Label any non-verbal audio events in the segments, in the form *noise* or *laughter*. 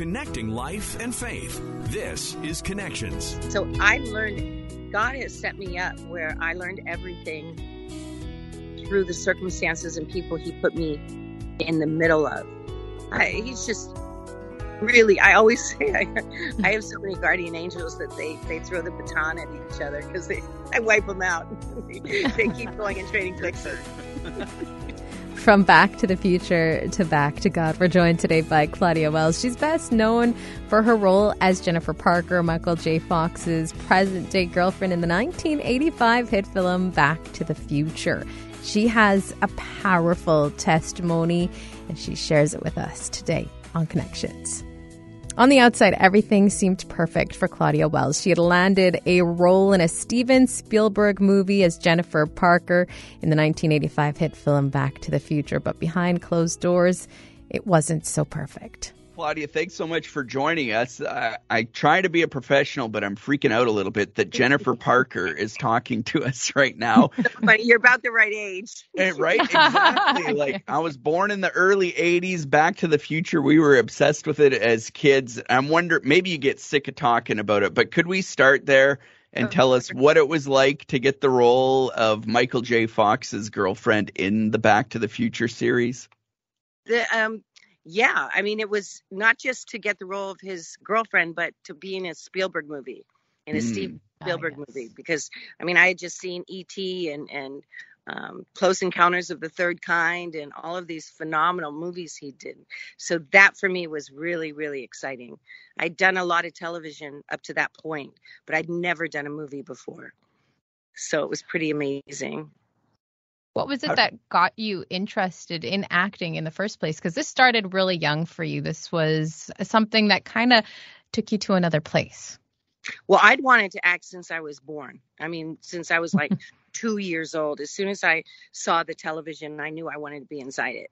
connecting life and faith. This is Connections. So I learned, God has set me up where I learned everything through the circumstances and people He put me in the middle of. I, he's just really, I always *laughs* say I, I have so many guardian angels that they, they throw the baton at each other because I wipe them out. *laughs* they keep going and trading places. *laughs* From Back to the Future to Back to God, we're joined today by Claudia Wells. She's best known for her role as Jennifer Parker, Michael J. Fox's present day girlfriend in the 1985 hit film Back to the Future. She has a powerful testimony and she shares it with us today on Connections. On the outside, everything seemed perfect for Claudia Wells. She had landed a role in a Steven Spielberg movie as Jennifer Parker in the 1985 hit film Back to the Future, but behind closed doors, it wasn't so perfect. Claudia, thanks so much for joining us. Uh, I try to be a professional, but I'm freaking out a little bit that Jennifer *laughs* Parker is talking to us right now. *laughs* But you're about the right age. right? Exactly. *laughs* like I was born in the early 80s, Back to the Future. We were obsessed with it as kids. I'm wondering, maybe you get sick of talking about it, but could we start there? and oh, tell us what it was like to get the role of Michael J. Fox's girlfriend in the Back to the Future series? The um yeah, I mean, it was not just to get the role of his girlfriend, but to be in a Spielberg movie, in a mm. Steve Spielberg oh, yes. movie. Because I mean, I had just seen E.T. and and um, Close Encounters of the Third Kind and all of these phenomenal movies he did. So that for me was really really exciting. I'd done a lot of television up to that point, but I'd never done a movie before. So it was pretty amazing. What was it that got you interested in acting in the first place? Because this started really young for you. This was something that kind of took you to another place. Well, I'd wanted to act since I was born. I mean, since I was like *laughs* two years old. As soon as I saw the television, I knew I wanted to be inside it.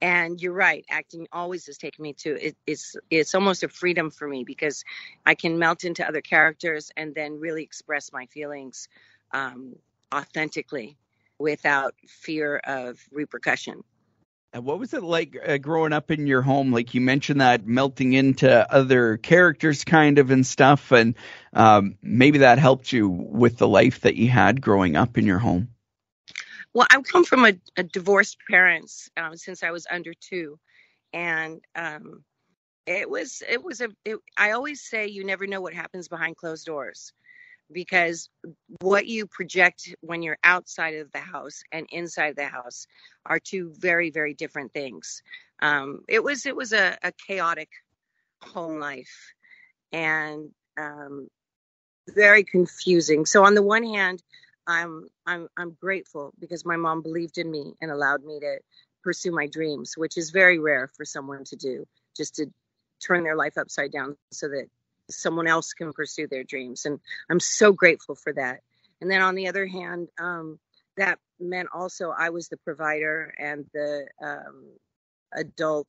And you're right, acting always has taken me to it, it's it's almost a freedom for me because I can melt into other characters and then really express my feelings um, authentically without fear of repercussion. And what was it like uh, growing up in your home? Like you mentioned that melting into other characters, kind of, and stuff, and um, maybe that helped you with the life that you had growing up in your home. Well, I've come from a, a divorced parents um, since I was under two, and um, it was it was a. It, I always say you never know what happens behind closed doors because what you project when you're outside of the house and inside the house are two very very different things. Um, it was it was a, a chaotic home life and um, very confusing. So on the one hand i'm i'm i'm grateful because my mom believed in me and allowed me to pursue my dreams which is very rare for someone to do just to turn their life upside down so that someone else can pursue their dreams. And I'm so grateful for that. And then on the other hand, um, that meant also I was the provider and the um, adult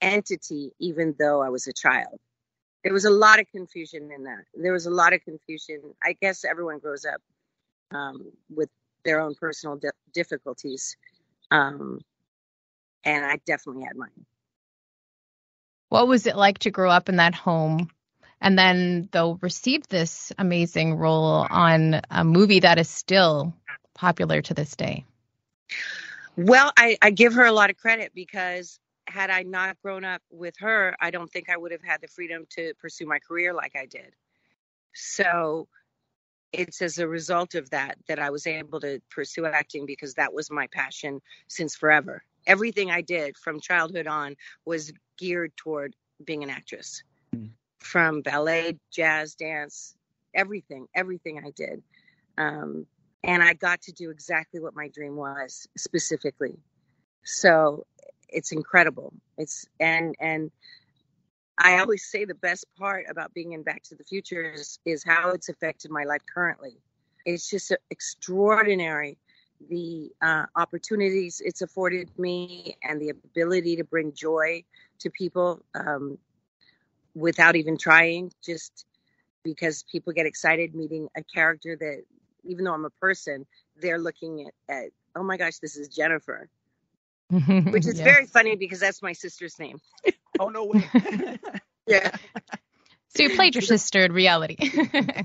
entity, even though I was a child. There was a lot of confusion in that. There was a lot of confusion. I guess everyone grows up um, with their own personal di- difficulties. Um, and I definitely had mine. What was it like to grow up in that home and then they'll receive this amazing role on a movie that is still popular to this day? Well, I, I give her a lot of credit because had I not grown up with her, I don't think I would have had the freedom to pursue my career like I did. So it's as a result of that that I was able to pursue acting because that was my passion since forever. Everything I did from childhood on was geared toward being an actress mm. from ballet, jazz, dance, everything, everything I did. Um, and I got to do exactly what my dream was specifically. So it's incredible. It's and and I always say the best part about being in Back to the Future is, is how it's affected my life currently. It's just extraordinary the uh, opportunities it's afforded me and the ability to bring joy to people um, without even trying, just because people get excited meeting a character that, even though I'm a person, they're looking at, at oh my gosh, this is Jennifer, *laughs* which is yes. very funny because that's my sister's name. oh no way. *laughs* Yeah. So you played your sister in reality.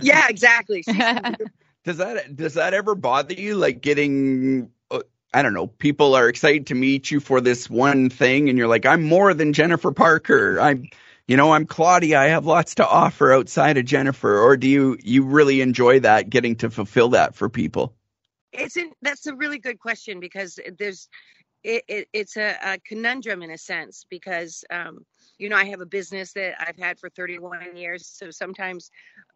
Yeah, exactly. *laughs* does that does that ever bother you like getting uh, I don't know, people are excited to meet you for this one thing and you're like I'm more than Jennifer Parker. I'm you know, I'm Claudia. I have lots to offer outside of Jennifer or do you you really enjoy that getting to fulfill that for people? It's in, that's a really good question because there's it, it it's a, a conundrum in a sense because um, you know I have a business that I've had for 31 years, so sometimes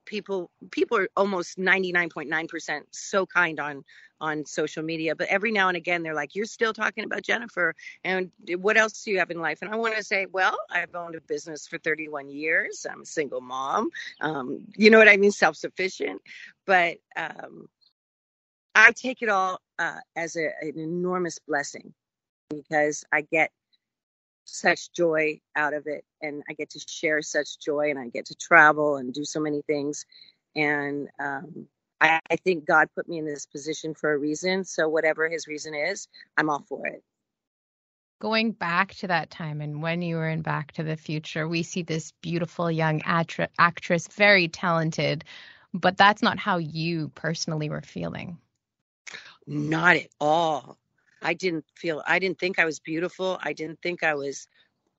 people people are almost 99.9% so kind on on social media but every now and again they're like you're still talking about jennifer and what else do you have in life? And i want to say well i've owned a business for 31 years. I'm a single mom. Um, you know what i mean? Self-sufficient. But um, i take it all uh, as a, an enormous blessing because i get such joy out of it and i get to share such joy and i get to travel and do so many things. And um, I, I think god put me in this position for a reason so whatever his reason is i'm all for it. Going back to that time and when you were in Back to the Future, we see this beautiful young actra- actress, very talented, but that's not how you personally were feeling. not at all i didn't feel i didn't think i was beautiful. I didn't think i was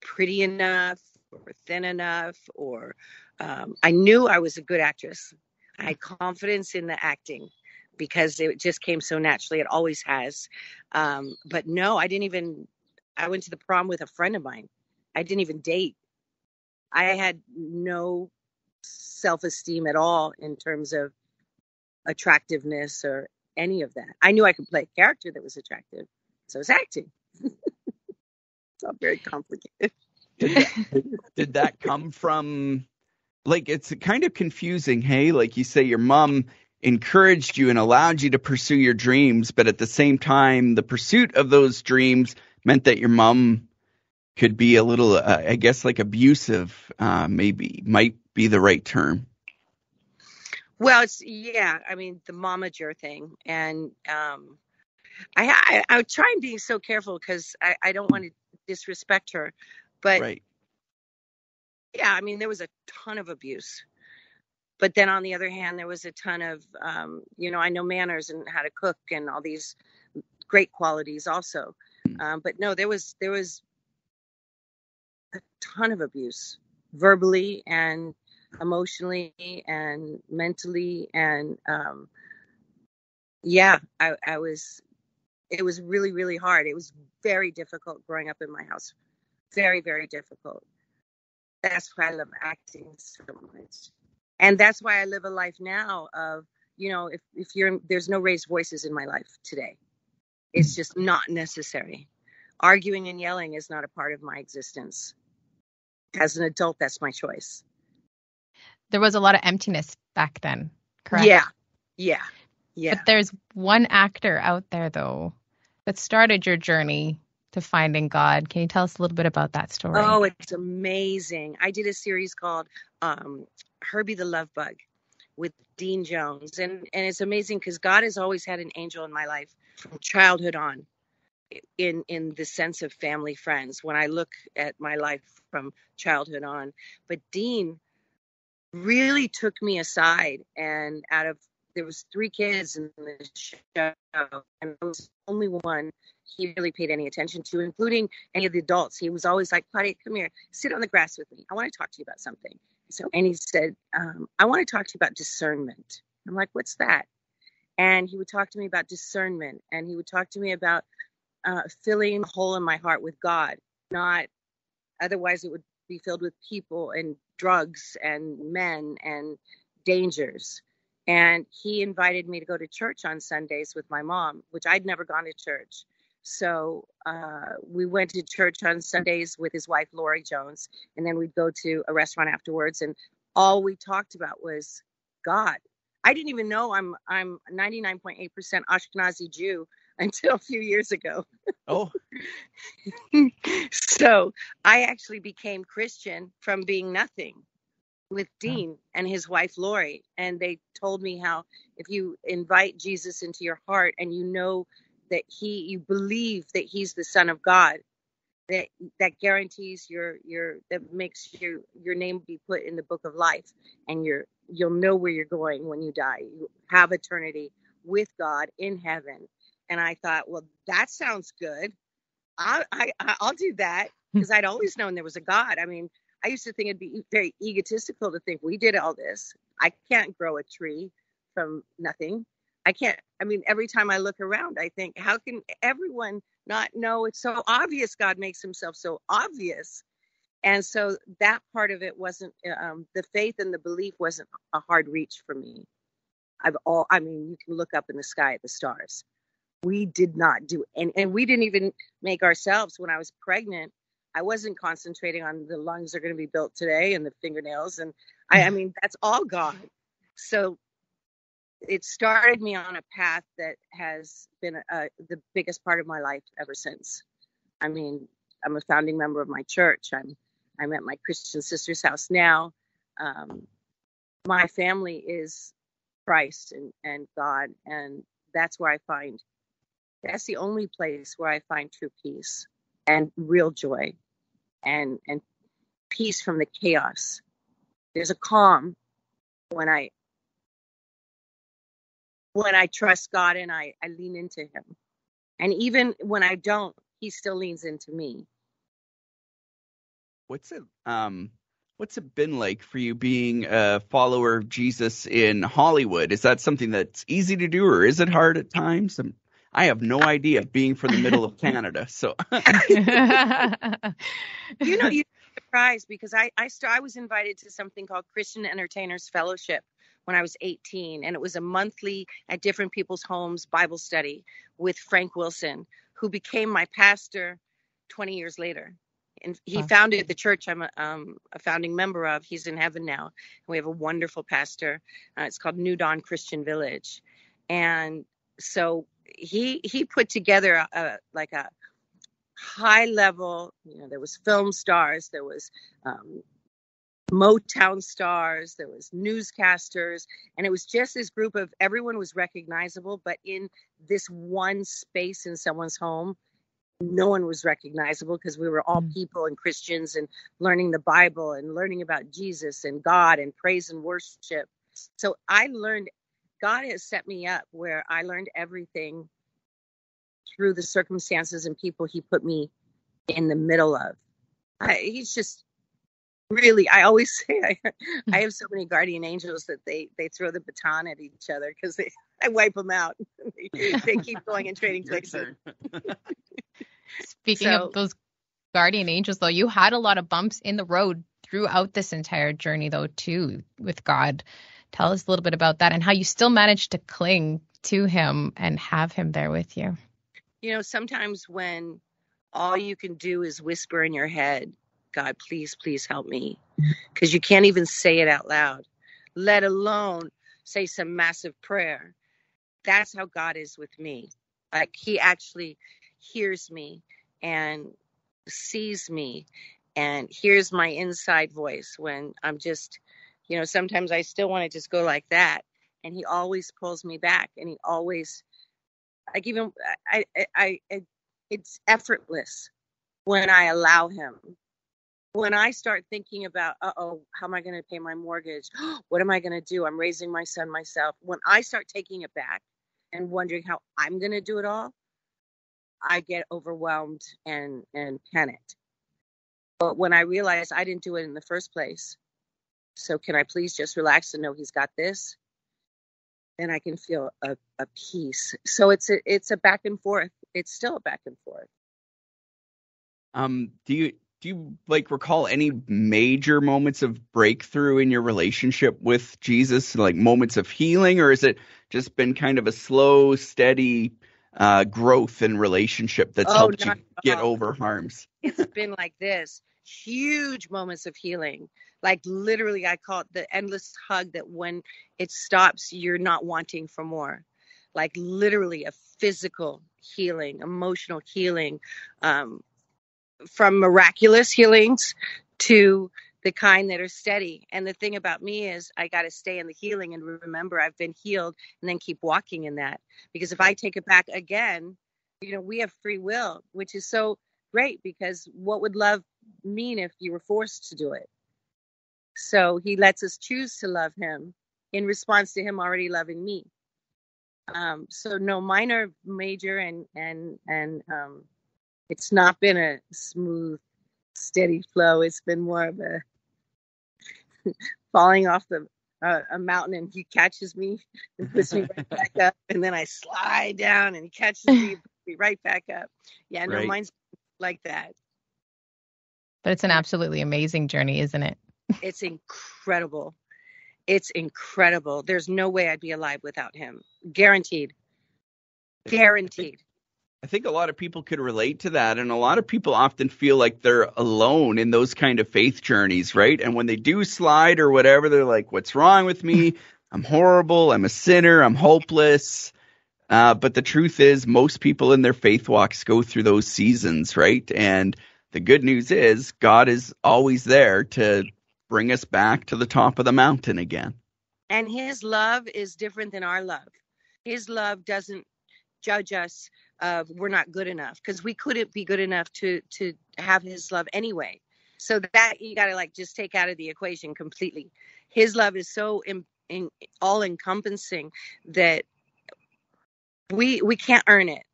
pretty enough or thin enough or um, i knew i was a good actress. I had confidence in the acting because it just came so naturally. It always has. Um, but no i didn't even i went to the prom with a friend of mine. I didn't even date. I had no self-esteem at all in terms of attractiveness or any of that. I knew i could play a character that was attractive so it's acting *laughs* it's all very complicated Did that, did that come from like it's kind of confusing, hey? Like you say your mom encouraged you and allowed you to pursue your dreams, but at the same time the pursuit of those dreams meant that your mom could be a little uh, I guess like abusive uh maybe might be the right term. Well, it's yeah. I mean, the momager thing, and um, I, I I try and be so careful because I I don't want to disrespect her, but Right. yeah, I mean, there was a ton of abuse. But then on the other hand, there was a ton of um, you know, I know manners and how to cook and all these great qualities also. Um, but no, there was there was a ton of abuse, verbally and emotionally and mentally and um, yeah I, I was it was really really hard. It was very difficult growing up in my house. Very very difficult. That's why i love acting so much. And that's why i live a life now of you know if if you're there's no raised voices in my life today. It's just not necessary. Arguing and yelling is not a part of my existence. As an adult that's my choice. There was a lot of emptiness back then, correct? yeah. Yeah yeah But there's one actor out there, though, that started your journey to finding God. Can you tell us a little bit about that story? Oh, it's amazing. I did a series called um, Herbie the Love Bug with Dean Jones. And, and it's amazing because God has always had an angel in my life from childhood on in, in the sense of family friends when I look at my life from childhood on. But Dean really took me aside and out of there was three kids in the show and I was the only one he really paid any attention to, including any of the adults. He was always like, Claudia, come here, sit on the grass with me. I want to talk to you about something. So, and he said, um, I want to talk to you about discernment. I'm like, what's that? And he would talk to me about discernment, and he would talk to me about uh, filling a hole in my heart with God, not otherwise it would be filled with people and drugs and men and dangers. And he invited me to go to church on Sundays with my mom, which I'd never gone to church. So uh, we went to church on Sundays with his wife, Lori Jones, and then we'd go to a restaurant afterwards. And all we talked about was God. I didn't even know I'm I'm 99.8% Ashkenazi Jew *laughs* until a few years ago. Oh, *laughs* so I actually became Christian from being nothing with Dean and his wife Lori. And they told me how if you invite Jesus into your heart and you know that he, you believe that he's the Son of God, that that guarantees your your that makes your your name be put in the book of life and you're you'll know where you're going when you die. You have eternity with god in heaven. And i thought well that sounds good. I i i'll do that hmm. because i'd always known there was a god. I mean i used to think it'd be very egotistical to think we did all this. I can't grow a tree from nothing. I can't i mean every time i look around i think how can everyone not know? It's so obvious god makes himself so obvious. And so that part of it wasn't um, the faith and the belief wasn't a hard reach for me. I've all i mean you can look up in the sky at the stars. We did not do and, and we didn't even make ourselves when i was pregnant i wasn't concentrating on the lungs are going to be built today and the fingernails and i i mean that's all gone. so it started me on a path that has been uh, the biggest part of my life ever since. I mean, I'm a founding member of my church. I'm I'm at my Christian sister's house now. Um, my family is Christ and, and God, and that's where I find that's the only place where I find true peace and real joy and and peace from the chaos. There's a calm when I when I trust God and I, I lean into Him. And even when I don't, He still leans into me. What's it um what's it been like for you being a follower of Jesus in Hollywood? Is that something that's easy to do or is it hard at times? I'm, I have no idea being from the middle of Canada. So *laughs* you know, you're surprised because I I, st- I was invited to something called Christian Entertainers Fellowship when I was 18, and it was a monthly at different people's homes Bible study with Frank Wilson, who became my pastor 20 years later. And he wow. founded the church I'm a, um, a, founding member of. He's in heaven now. And we have a wonderful pastor. Uh, it's called New Dawn Christian Village, and so he he put together a, a like a high level. You know, there was film stars, there was um, Motown stars, there was newscasters, and it was just this group of everyone was recognizable, but in this one space in someone's home, no one was recognizable because we were all mm. people and Christians and learning the Bible and learning about Jesus and God and praise and worship. So I learned God has set me up where I learned everything through the circumstances and people he put me in the middle of. I, he's just really i always *laughs* say I, I have so many guardian angels that they they throw the baton at each other because they i wipe them out. *laughs* They, they keep going and trading *laughs* places. speaking so, of those guardian angels though you had a lot of bumps in the road throughout this entire journey though too with god tell us a little bit about that and how you still managed to cling to him and have him there with you you know sometimes when all you can do is whisper in your head God, please, please help me. Because you can't even say it out loud, let alone say some massive prayer. That's how God is with me. Like He actually hears me and sees me and hears my inside voice when I'm just, you know, sometimes I still want to just go like that. And He always pulls me back and He always, like, even, I, I, I it's effortless when I allow Him when I start thinking about, uh oh, how am I going to pay my mortgage? *gasps* what am I going to do? I'm raising my son myself. When I start taking it back and wondering how I'm going to do it all, I get overwhelmed and and panicked. But when I realize I didn't do it in the first place, so can I please just relax and know he's got this? And I can feel a, a peace. So it's a it's a back and forth. It's still a back and forth. Um, do you do you like recall any major moments of breakthrough in your relationship with Jesus, like moments of healing, or is it just been kind of a slow, steady uh, growth in relationship that's oh, helped you get over harms? It's been like this huge moments of healing. Like literally, I call it the endless hug that when it stops, you're not wanting for more. Like literally a physical healing, emotional healing, um, from miraculous healings to the kind that are steady. And the thing about me is I got to stay in the healing and remember I've been healed and then keep walking in that. Because if I take it back again, you know, we have free will, which is so great because what would love mean if you were forced to do it? So he lets us choose to love him in response to him already loving me. Um, so no minor, major, and and and um, it's not been a smooth, steady flow. It's been more of a *laughs* falling off the uh, a mountain, and he catches me *laughs* and puts me right *laughs* back up, and then I slide down, and he catches me, and puts me right back up. Yeah, no, Right. mine's like that. But it's an absolutely amazing journey, isn't it? It's incredible. It's incredible. There's no way I'd be alive without him. Guaranteed. Guaranteed. I think a lot of people could relate to that, and a lot of people often feel like they're alone in those kind of faith journeys, right? And when they do slide or whatever, they're like, "What's wrong with me? *laughs* I'm horrible. I'm a sinner. I'm hopeless." Uh, but the truth is, most people in their faith walks go through those seasons, right? And the good news is, God is always there to bring us back to the top of the mountain again. And his love is different than our love. His love doesn't judge us of we're not good enough because we couldn't be good enough to to have his love anyway. So that you got to like just take out of the equation completely. His love is so in, in, all encompassing that we we can't earn it.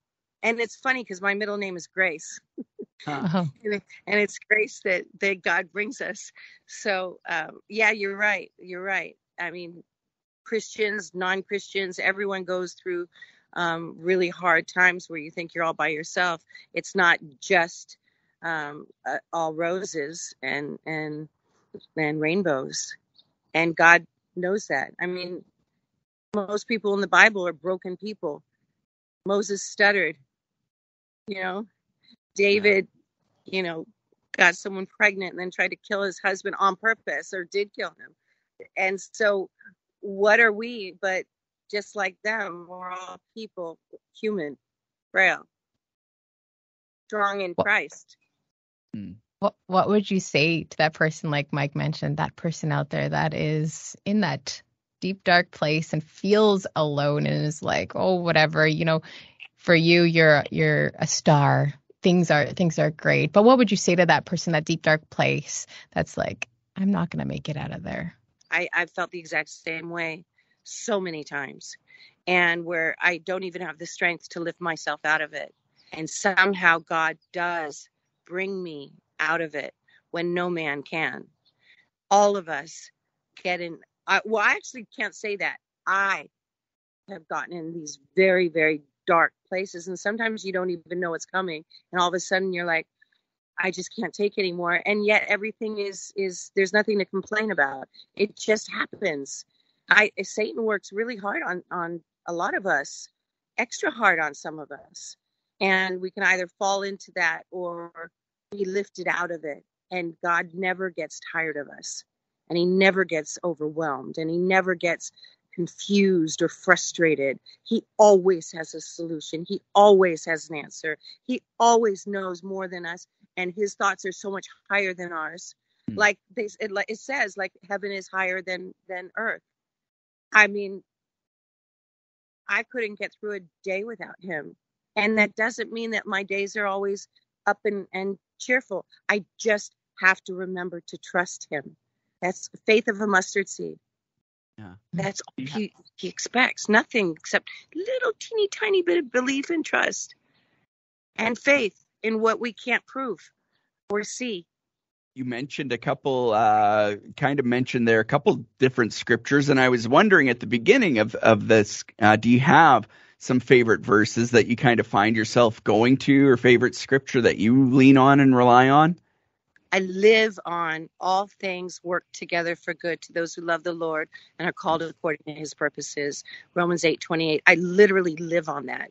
And it's funny because my middle name is Grace. *laughs* Oh, and it's grace that that God brings us. So um, yeah, you're right. You're right. I mean, Christians, non-Christians, everyone goes through um, really hard times where you think you're all by yourself. It's not just um, uh, all roses and and and rainbows, and God knows that. I mean, most people in the Bible are broken people. Moses stuttered. You know, David, you know, got someone pregnant and then tried to kill his husband on purpose or did kill him. And so, what are we but just like them? We're all people, human, frail, strong in Well- Christ. Mm. what what would you say to that person, like Mike mentioned, that person out there that is in that deep dark place and feels alone and is like, oh, whatever, you know, for you, you're you're a star. Things are things are great. But what would you say to that person, that deep dark place that's like, I'm not gonna make it out of there? I, I've felt the exact same way so many times, and where I don't even have the strength to lift myself out of it. And somehow God does bring me out of it when no man can. All of us get in. I, well, I actually can't say that. I have gotten in these very, very dark places, and sometimes you don't even know what's coming, and all of a sudden you're like, I just can't take anymore. And yet everything is is there's nothing to complain about. It just happens. I Satan works really hard on on a lot of us, extra hard on some of us. And we can either fall into that or be lifted out of it. And God never gets tired of us. And he never gets overwhelmed and he never gets confused or frustrated. He always has a solution. He always has an answer. He always knows more than us and his thoughts are so much higher than ours. Hmm. Like they, it, like it says, like heaven is higher than than earth. I mean, I couldn't get through a day without him, and that doesn't mean that my days are always up and and cheerful. I just have to remember to trust him. That's faith of a mustard seed. Yeah. That's all he, he expects. Nothing except little teeny tiny bit of belief and trust and faith in what we can't prove or see. you mentioned a couple uh kind of mentioned there a couple different scriptures and i was wondering at the beginning of of this uh do you have some favorite verses that you kind of find yourself going to or favorite scripture that you lean on and rely on I live on all things work together for good to those who love the Lord and are called according to his purposes. Romans 8 28. I literally live on that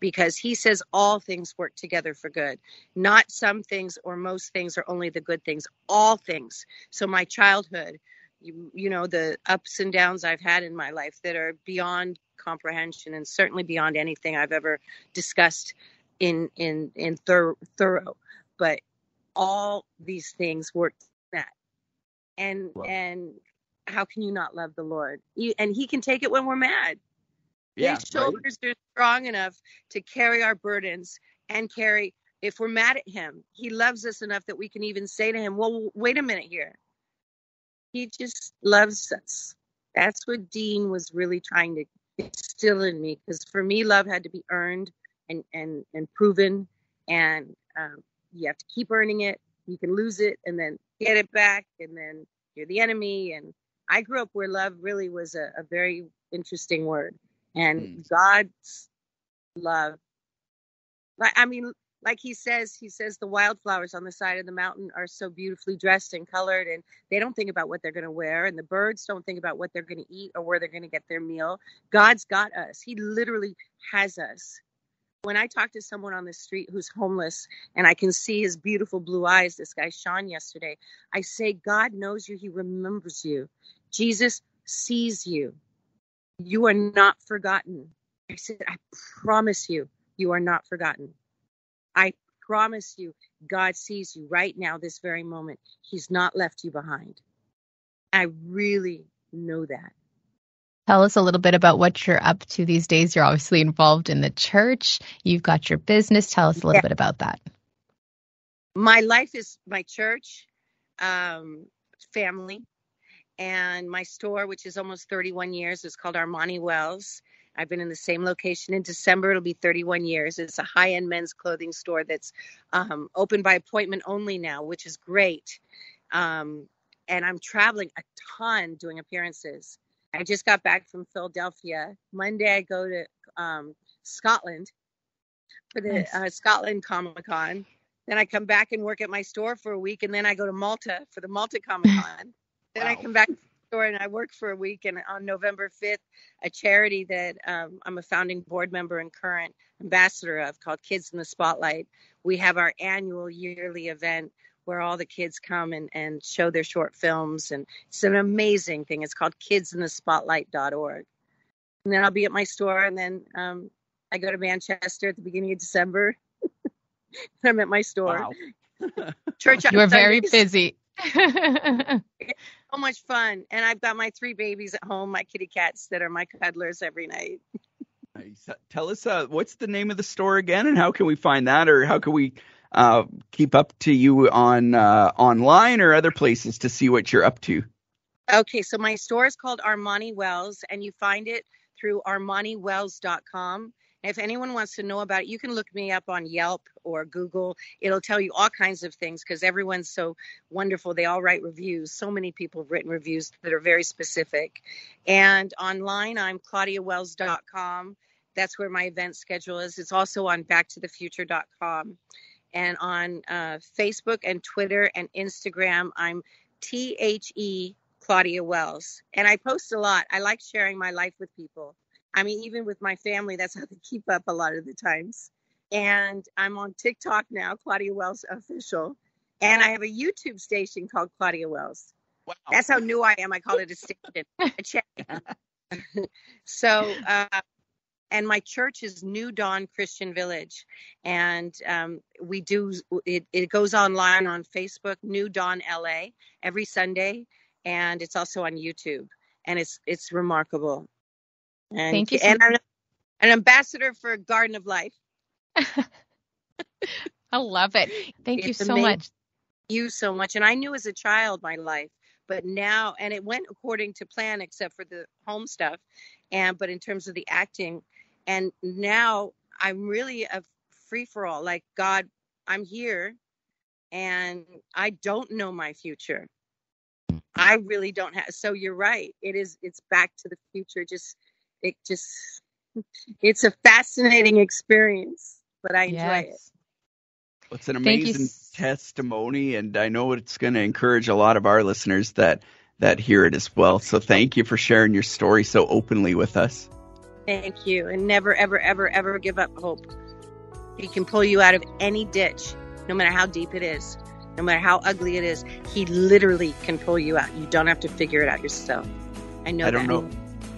because he says all things work together for good. Not some things or most things or only the good things, all things. So my childhood, you, you know, the ups and downs I've had in my life that are beyond comprehension and certainly beyond anything I've ever discussed in in in thor- thorough. But all these things work that and Wow. and how can you not love the lord He- and he can take it when we're mad yeah his shoulders are strong enough to carry our burdens and carry if we're mad at him, he loves us enough that we can even say to him, Well, wait a minute here. He just loves us. That's what Dean was really trying to instill in me. Because for me, love had to be earned and, and, and proven. And um, you have to keep earning it. You can lose it and then get it back. And then you're the enemy. And I grew up where love really was a, a very interesting word. And mm. God's love, like, I mean, like he says, he says the wildflowers on the side of the mountain are so beautifully dressed and colored, and they don't think about what they're going to wear, and the birds don't think about what they're going to eat or where they're going to get their meal. God's got us. He literally has us. When I talk to someone on the street who's homeless and I can see his beautiful blue eyes, this guy Sean yesterday, I say, God knows you. He remembers you. Jesus sees you. You are not forgotten. I said, I promise you, you are not forgotten. I promise you, God sees you right now, this very moment. He's not left you behind. I really know that. Tell us a little bit about what you're up to these days. You're obviously involved in the church, you've got your business. Tell us a little yeah. bit about that. My life is my church, um, family, and my store, which is almost 31 years, is called Armani Wells. I've been in the same location in December. It'll be 31 years. It's a high end men's clothing store that's um, open by appointment only now, which is great. Um, and I'm traveling a ton doing appearances. I just got back from Philadelphia. Monday, I go to um, Scotland for the nice. uh, Scotland Comic Con. Then I come back and work at my store for a week, and then I go to Malta for the Malta Comic Con. *laughs* then wow. I come back to the store and I work for a week. And on November 5th, a charity that um, I'm a founding board member and current ambassador of called Kids in the Spotlight, we have our annual yearly event where all the kids come and, and show their short films. And it's an amazing thing. It's called kidsinthespotlight.org. And then I'll be at my store. And then um, I go to Manchester at the beginning of December. *laughs* I'm at my store. Wow. *laughs* Church. You are very busy. *laughs* so much fun. And I've got my three babies at home, my kitty cats that are my cuddlers every night. Tell us uh, what's the name of the store again, and how can we find that, or how can we uh, keep up to you on uh, online or other places to see what you're up to? Okay, so my store is called Armani Wells, and you find it through armaniwells.com. If anyone wants to know about it, you can look me up on Yelp or Google. It'll tell you all kinds of things because everyone's so wonderful. They all write reviews. So many people have written reviews that are very specific. And online, I'm claudiawells.com. That's where my event schedule is. It's also on backtothefuture.com. And on uh, Facebook and Twitter and Instagram, I'm T H E Claudia Wells. And I post a lot. I like sharing my life with people. I mean, even with my family, that's how they keep up a lot of the times. And I'm on TikTok now, Claudia Wells Official. And I have a YouTube station called Claudia Wells. Wow. That's how new I am. I call it a station, a *laughs* check. *laughs* so, uh, and my church is New Dawn Christian Village, and um, we do it. It goes online on Facebook, New Dawn LA, every Sunday, and it's also on YouTube, and it's it's remarkable. And, Thank you. So and I'm an ambassador for Garden of Life. *laughs* I love it. Thank it's you so much. You so much. And I knew as a child my life, but now, and it went according to plan, except for the home stuff. And, but in terms of the acting, and now I'm really a free for all. Like, God, I'm here and I don't know my future. Hmm. I really don't have. So you're right. It is, it's back to the future. Just, it just *laughs* it's a fascinating experience, but I enjoy yes. it. it's an amazing testimony, and I know it's going to encourage a lot of our listeners that that hear it as well. So thank you for sharing your story so openly with us. Thank you, and never, ever, ever, ever give up hope. He can pull you out of any ditch, no matter how deep it is, no matter how ugly it is. He literally can pull you out. You don't have to figure it out yourself. I know. I don't that. know.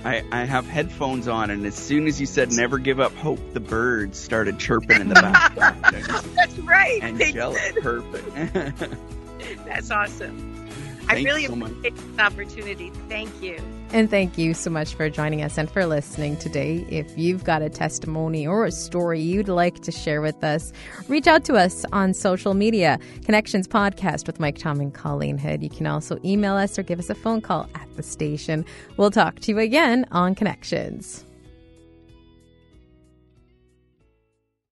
I, I have headphones on, and as soon as you said "never give up hope," the birds started chirping in the *laughs* background. *laughs* That's right. Angelic, perfect. *laughs* That's awesome. I really so appreciate this opportunity. Thank you. And thank you so much for joining us and for listening today. If you've got a testimony or a story you'd like to share with us, reach out to us on social media. Connections Podcast with Mike Tom and Colleen Hood. You can also email us or give us a phone call at the station. We'll talk to you again on Connections.